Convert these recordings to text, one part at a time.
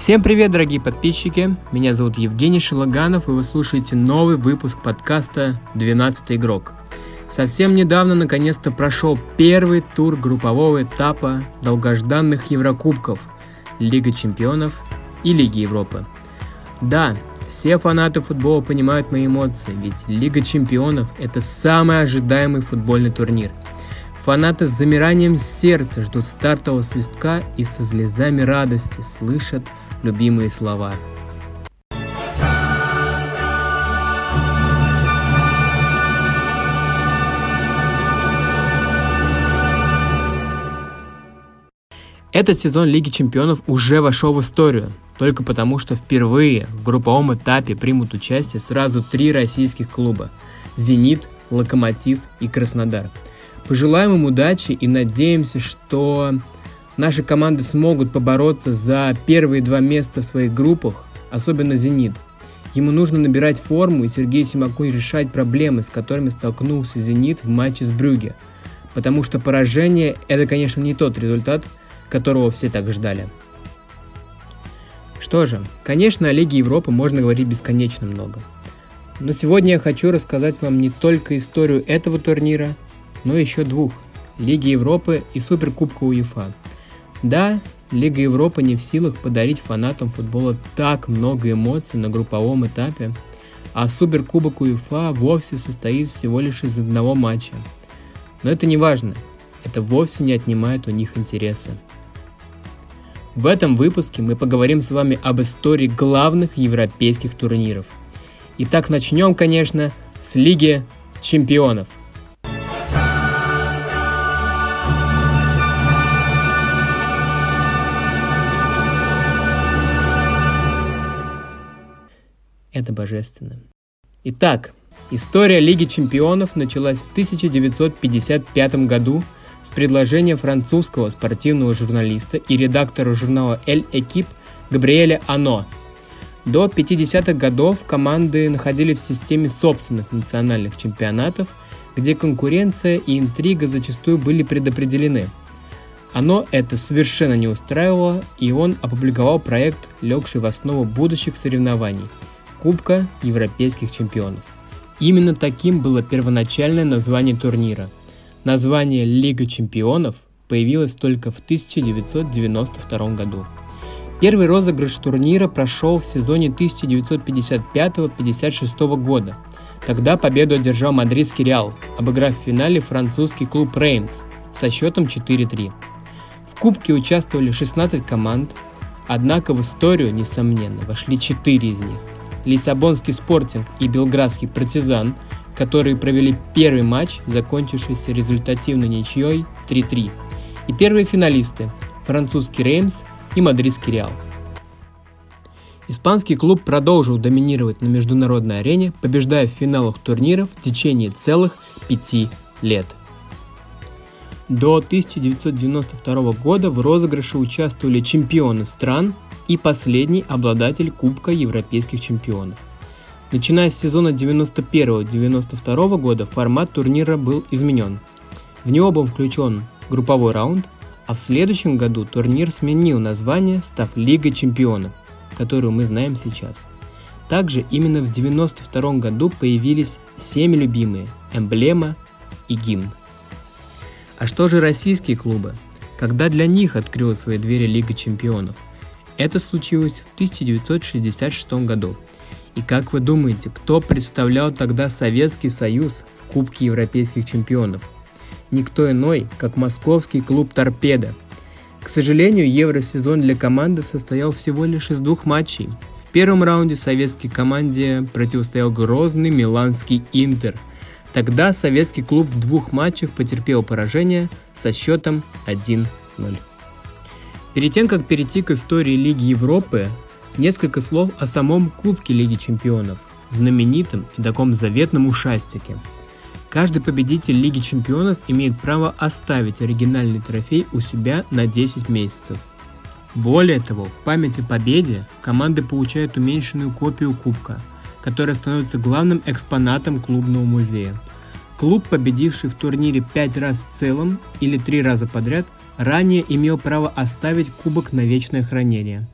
Всем привет, дорогие подписчики! Меня зовут Евгений Шелаганов, и вы слушаете новый выпуск подкаста «12 игрок». Совсем недавно наконец-то прошел первый тур группового этапа долгожданных Еврокубков, Лига чемпионов и Лиги Европы. Да, все фанаты футбола понимают мои эмоции, ведь Лига чемпионов – это самый ожидаемый футбольный турнир – Фанаты с замиранием сердца ждут стартового свистка и со слезами радости слышат любимые слова. Этот сезон Лиги Чемпионов уже вошел в историю, только потому что впервые в групповом этапе примут участие сразу три российских клуба – «Зенит», «Локомотив» и «Краснодар». Пожелаем им удачи и надеемся, что наши команды смогут побороться за первые два места в своих группах, особенно «Зенит». Ему нужно набирать форму и Сергей Симакун решать проблемы, с которыми столкнулся «Зенит» в матче с Брюге. Потому что поражение – это, конечно, не тот результат, которого все так ждали. Что же, конечно, о Лиге Европы можно говорить бесконечно много. Но сегодня я хочу рассказать вам не только историю этого турнира – но еще двух – Лиги Европы и Суперкубка УЕФА. Да, Лига Европы не в силах подарить фанатам футбола так много эмоций на групповом этапе, а Суперкубок УЕФА вовсе состоит всего лишь из одного матча. Но это не важно, это вовсе не отнимает у них интереса. В этом выпуске мы поговорим с вами об истории главных европейских турниров. Итак, начнем, конечно, с Лиги чемпионов – Это божественно. Итак, история Лиги чемпионов началась в 1955 году с предложения французского спортивного журналиста и редактора журнала «Эль Экип» Габриэля Ано. До 50-х годов команды находились в системе собственных национальных чемпионатов, где конкуренция и интрига зачастую были предопределены. Оно это совершенно не устраивало, и он опубликовал проект, легший в основу будущих соревнований – Кубка Европейских чемпионов. Именно таким было первоначальное название турнира. Название Лига чемпионов появилось только в 1992 году. Первый розыгрыш турнира прошел в сезоне 1955-56 года. Тогда победу одержал мадридский Реал, обыграв в финале французский клуб Реймс со счетом 4-3. В Кубке участвовали 16 команд, однако в историю, несомненно, вошли 4 из них – Лиссабонский спортинг и Белградский партизан, которые провели первый матч, закончившийся результативной ничьей 3-3. И первые финалисты – французский Реймс и мадридский Реал. Испанский клуб продолжил доминировать на международной арене, побеждая в финалах турниров в течение целых пяти лет. До 1992 года в розыгрыше участвовали чемпионы стран, и последний обладатель Кубка Европейских чемпионов. Начиная с сезона 91-92 года формат турнира был изменен. В него был включен групповой раунд, а в следующем году турнир сменил название, став Лигой чемпионов, которую мы знаем сейчас. Также именно в 92 году появились всеми любимые эмблема и гимн. А что же российские клубы? Когда для них открыла свои двери Лига чемпионов – это случилось в 1966 году. И как вы думаете, кто представлял тогда Советский Союз в Кубке Европейских чемпионов? Никто иной, как московский клуб «Торпеда». К сожалению, евросезон для команды состоял всего лишь из двух матчей. В первом раунде советской команде противостоял грозный миланский «Интер». Тогда советский клуб в двух матчах потерпел поражение со счетом 1-0. Перед тем, как перейти к истории Лиги Европы, несколько слов о самом Кубке Лиги Чемпионов, знаменитом и таком заветном ушастике. Каждый победитель Лиги Чемпионов имеет право оставить оригинальный трофей у себя на 10 месяцев. Более того, в память о победе команды получают уменьшенную копию кубка, которая становится главным экспонатом клубного музея. Клуб, победивший в турнире 5 раз в целом или 3 раза подряд – ранее имел право оставить кубок на вечное хранение.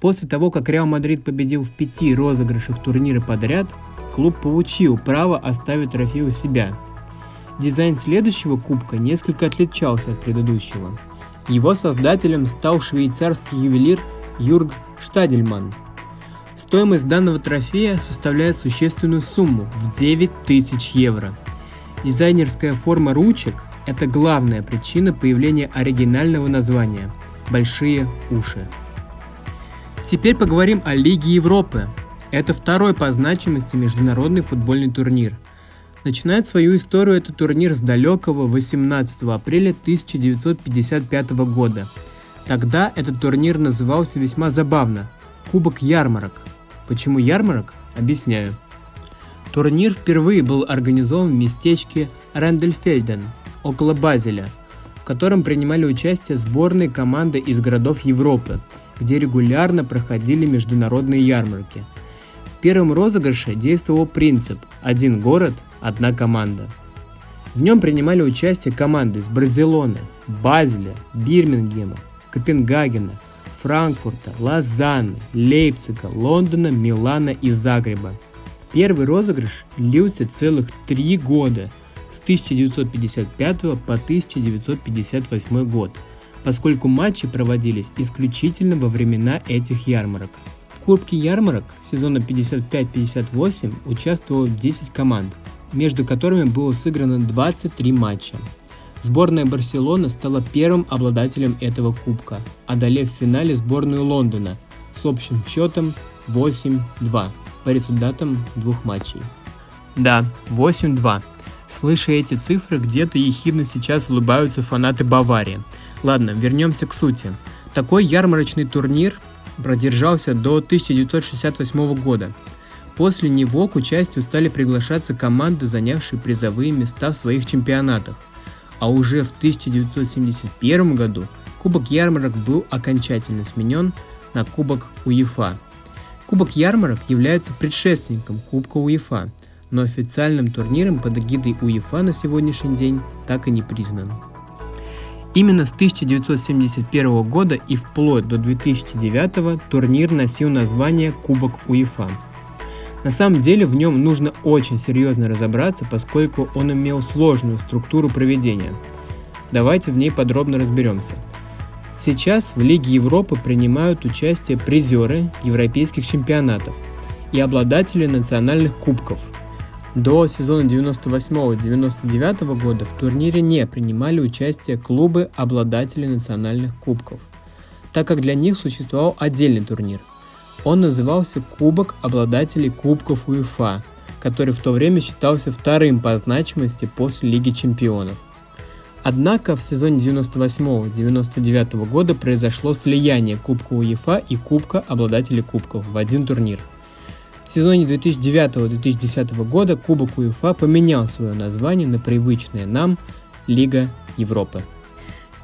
После того, как Реал Мадрид победил в пяти розыгрышах турнира подряд, клуб получил право оставить трофей у себя. Дизайн следующего кубка несколько отличался от предыдущего. Его создателем стал швейцарский ювелир Юрг Штадельман. Стоимость данного трофея составляет существенную сумму в 9000 евро. Дизайнерская форма ручек – это главная причина появления оригинального названия – «Большие уши». Теперь поговорим о Лиге Европы. Это второй по значимости международный футбольный турнир. Начинает свою историю этот турнир с далекого 18 апреля 1955 года. Тогда этот турнир назывался весьма забавно – Кубок ярмарок. Почему ярмарок? Объясняю. Турнир впервые был организован в местечке Рендельфельден, около Базеля, в котором принимали участие сборные команды из городов Европы – где регулярно проходили международные ярмарки. В первом розыгрыше действовал принцип «один город, одна команда». В нем принимали участие команды из Барселоны, Базеля, Бирмингема, Копенгагена, Франкфурта, Лозанны, Лейпцига, Лондона, Милана и Загреба. Первый розыгрыш длился целых три года 1955 по 1958 год – поскольку матчи проводились исключительно во времена этих ярмарок. В Кубке ярмарок сезона 55-58 участвовало 10 команд, между которыми было сыграно 23 матча. Сборная Барселоны стала первым обладателем этого кубка, одолев в финале сборную Лондона с общим счетом 8-2 по результатам двух матчей. Да, 8-2. Слыша эти цифры, где-то ехидно сейчас улыбаются фанаты Баварии – Ладно, вернемся к сути. Такой ярмарочный турнир продержался до 1968 года. После него к участию стали приглашаться команды, занявшие призовые места в своих чемпионатах. А уже в 1971 году Кубок ярмарок был окончательно сменен на Кубок УЕФА. Кубок ярмарок является предшественником Кубка УЕФА, но официальным турниром под эгидой УЕФА на сегодняшний день так и не признан. Именно с 1971 года и вплоть до 2009 турнир носил название Кубок УЕФА. На самом деле в нем нужно очень серьезно разобраться, поскольку он имел сложную структуру проведения. Давайте в ней подробно разберемся. Сейчас в Лиге Европы принимают участие призеры европейских чемпионатов и обладатели национальных кубков – до сезона 98-99 года в турнире не принимали участие клубы-обладатели национальных кубков, так как для них существовал отдельный турнир. Он назывался Кубок обладателей кубков УЕФА, который в то время считался вторым по значимости после Лиги чемпионов. Однако в сезоне 98-99 года произошло слияние Кубка УЕФА и Кубка обладателей кубков в один турнир – сезоне 2009-2010 года Кубок УЕФА поменял свое название на привычное нам Лига Европы.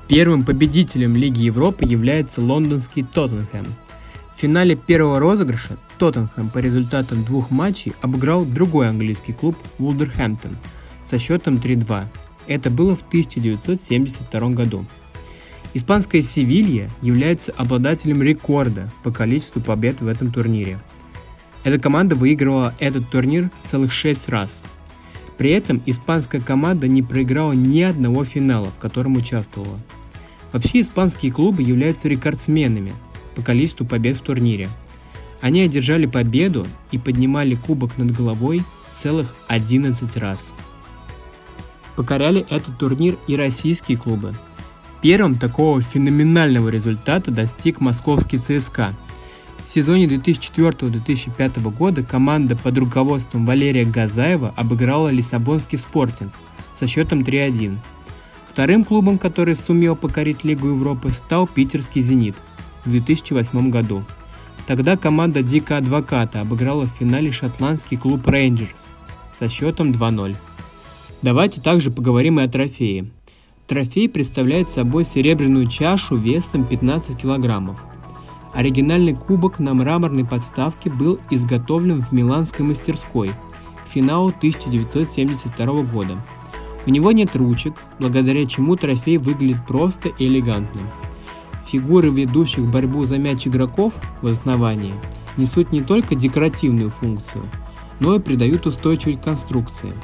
Первым победителем Лиги Европы является лондонский Тоттенхэм. В финале первого розыгрыша Тоттенхэм по результатам двух матчей обыграл другой английский клуб Вулверхэмптон со счетом 3-2. Это было в 1972 году. Испанская Севилья является обладателем рекорда по количеству побед в этом турнире – эта команда выигрывала этот турнир целых 6 раз. При этом испанская команда не проиграла ни одного финала, в котором участвовала. Вообще испанские клубы являются рекордсменами по количеству побед в турнире. Они одержали победу и поднимали кубок над головой целых 11 раз. Покоряли этот турнир и российские клубы. Первым такого феноменального результата достиг московский ЦСКА – в сезоне 2004-2005 года команда под руководством Валерия Газаева обыграла Лиссабонский спортинг со счетом 3-1. Вторым клубом, который сумел покорить Лигу Европы, стал питерский «Зенит» в 2008 году. Тогда команда Дика Адвоката обыграла в финале шотландский клуб Рейнджерс со счетом 2-0. Давайте также поговорим и о трофее. Трофей представляет собой серебряную чашу весом 15 килограммов – Оригинальный кубок на мраморной подставке был изготовлен в миланской мастерской к финалу 1972 года. У него нет ручек, благодаря чему трофей выглядит просто и элегантно. фигуры ведущих борьбу за мяч игроков в основании несут не только декоративную функцию, но и придают устойчивость конструкции.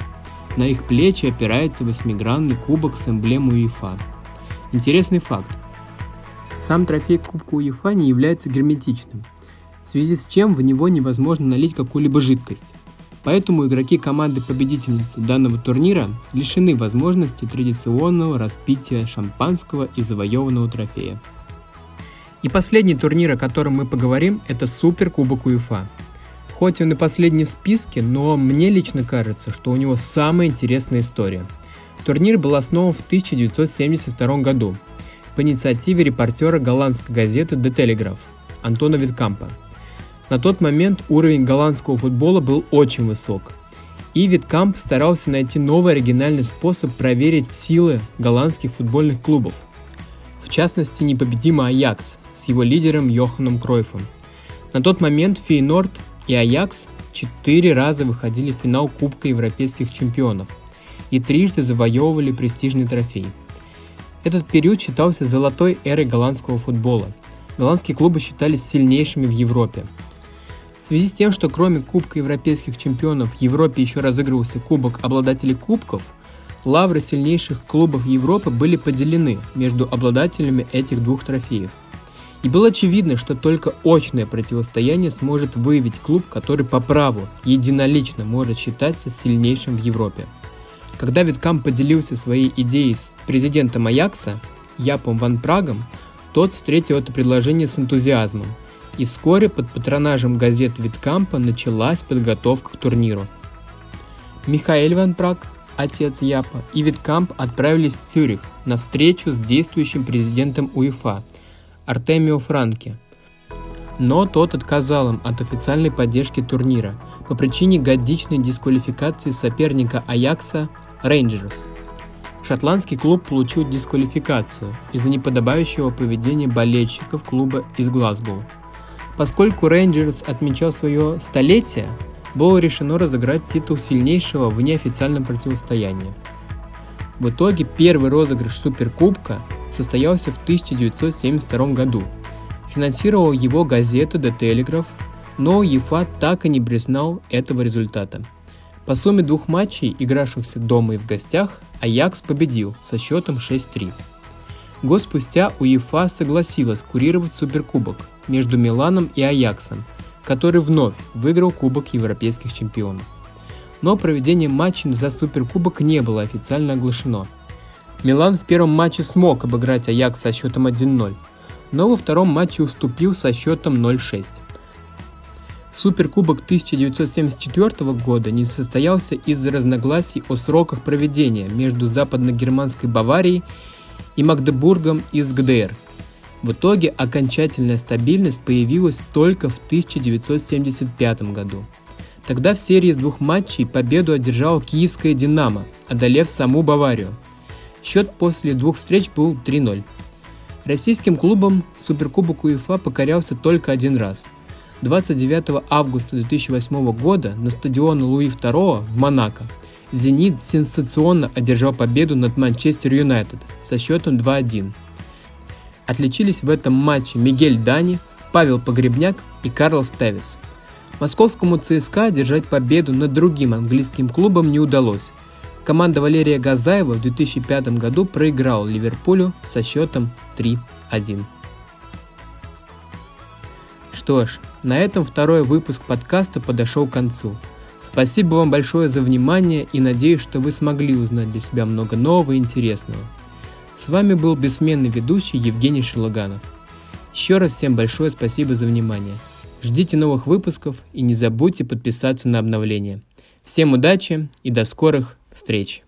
На их плечи опирается восьмигранный кубок с эмблемой УЕФА. Интересный факт. Сам трофей Кубка УЕФА не является герметичным, в связи с чем в него невозможно налить какую-либо жидкость. Поэтому игроки команды победительницы данного турнира лишены возможности традиционного распития шампанского и завоеванного трофея. И последний турнир, о котором мы поговорим, это Супер Кубок УЕФА. Хоть он и последний в списке, но мне лично кажется, что у него самая интересная история. Турнир был основан в 1972 году по инициативе репортера голландской газеты The Telegraph Антона Виткампа – на тот момент уровень голландского футбола был очень высок. И Виткамп старался найти новый оригинальный способ проверить силы голландских футбольных клубов. В частности, непобедимый Аякс с его лидером Йоханом Кройфом. На тот момент Фейнорд и Аякс четыре раза выходили в финал Кубка Европейских чемпионов и трижды завоевывали престижный трофей. Этот период считался золотой эрой голландского футбола. Голландские клубы считались сильнейшими в Европе – связи с тем, что кроме Кубка Европейских чемпионов в Европе еще разыгрывался Кубок обладателей кубков, лавры сильнейших клубов Европы были поделены между обладателями этих двух трофеев. И было очевидно, что только очное противостояние сможет выявить клуб, который по праву единолично может считаться сильнейшим в Европе. Когда Виткам поделился своей идеей с президентом Аякса, Япом Ван Прагом, тот встретил это предложение с энтузиазмом – и вскоре под патронажем газет Виткампа началась подготовка к турниру. Михаэль Ван Праг, отец Япа, и Виткамп отправились в Цюрих на встречу с действующим президентом УЕФА Артемио Франке. Но тот отказал им от официальной поддержки турнира по причине годичной дисквалификации соперника Аякса Рейнджерс. Шотландский клуб получил дисквалификацию из-за неподобающего поведения болельщиков клуба из Глазгоу. Поскольку Рейнджерс отмечал свое столетие, было решено разыграть титул сильнейшего в неофициальном противостоянии. В итоге первый розыгрыш Суперкубка состоялся в 1972 году. Финансировал его газета The Telegraph, но ЕФА так и не признал этого результата. По сумме двух матчей, игравшихся дома и в гостях, Аякс победил со счетом 6-3. Год спустя УЕФА согласилась курировать Суперкубок между Миланом и Аяксом, который вновь выиграл Кубок Европейских чемпионов. Но проведение матчей за Суперкубок не было официально оглашено. Милан в первом матче смог обыграть Аякс со счетом 1-0, но во втором матче уступил со счетом 0-6. Суперкубок 1974 года не состоялся из-за разногласий о сроках проведения между западно-германской Баварией и Магдебургом из ГДР. В итоге окончательная стабильность появилась только в 1975 году. Тогда в серии из двух матчей победу одержала киевская «Динамо», одолев саму Баварию. Счет после двух встреч был 3-0. Российским клубом Суперкубок УЕФА покорялся только один раз. 29 августа 2008 года на стадионе Луи II в Монако – «Зенит» сенсационно одержал победу над Манчестер Юнайтед со счетом 2-1. Отличились в этом матче Мигель Дани, Павел Погребняк и Карлос Тевис. Московскому ЦСКА одержать победу над другим английским клубом не удалось. Команда Валерия Газаева в 2005 году проиграла Ливерпулю со счетом 3-1. Что ж, на этом второй выпуск подкаста подошел к концу – Спасибо вам большое за внимание и надеюсь, что вы смогли узнать для себя много нового и интересного. С вами был бессменный ведущий Евгений Шелаганов. Еще раз всем большое спасибо за внимание. Ждите новых выпусков и не забудьте подписаться на обновления. Всем удачи и до скорых встреч!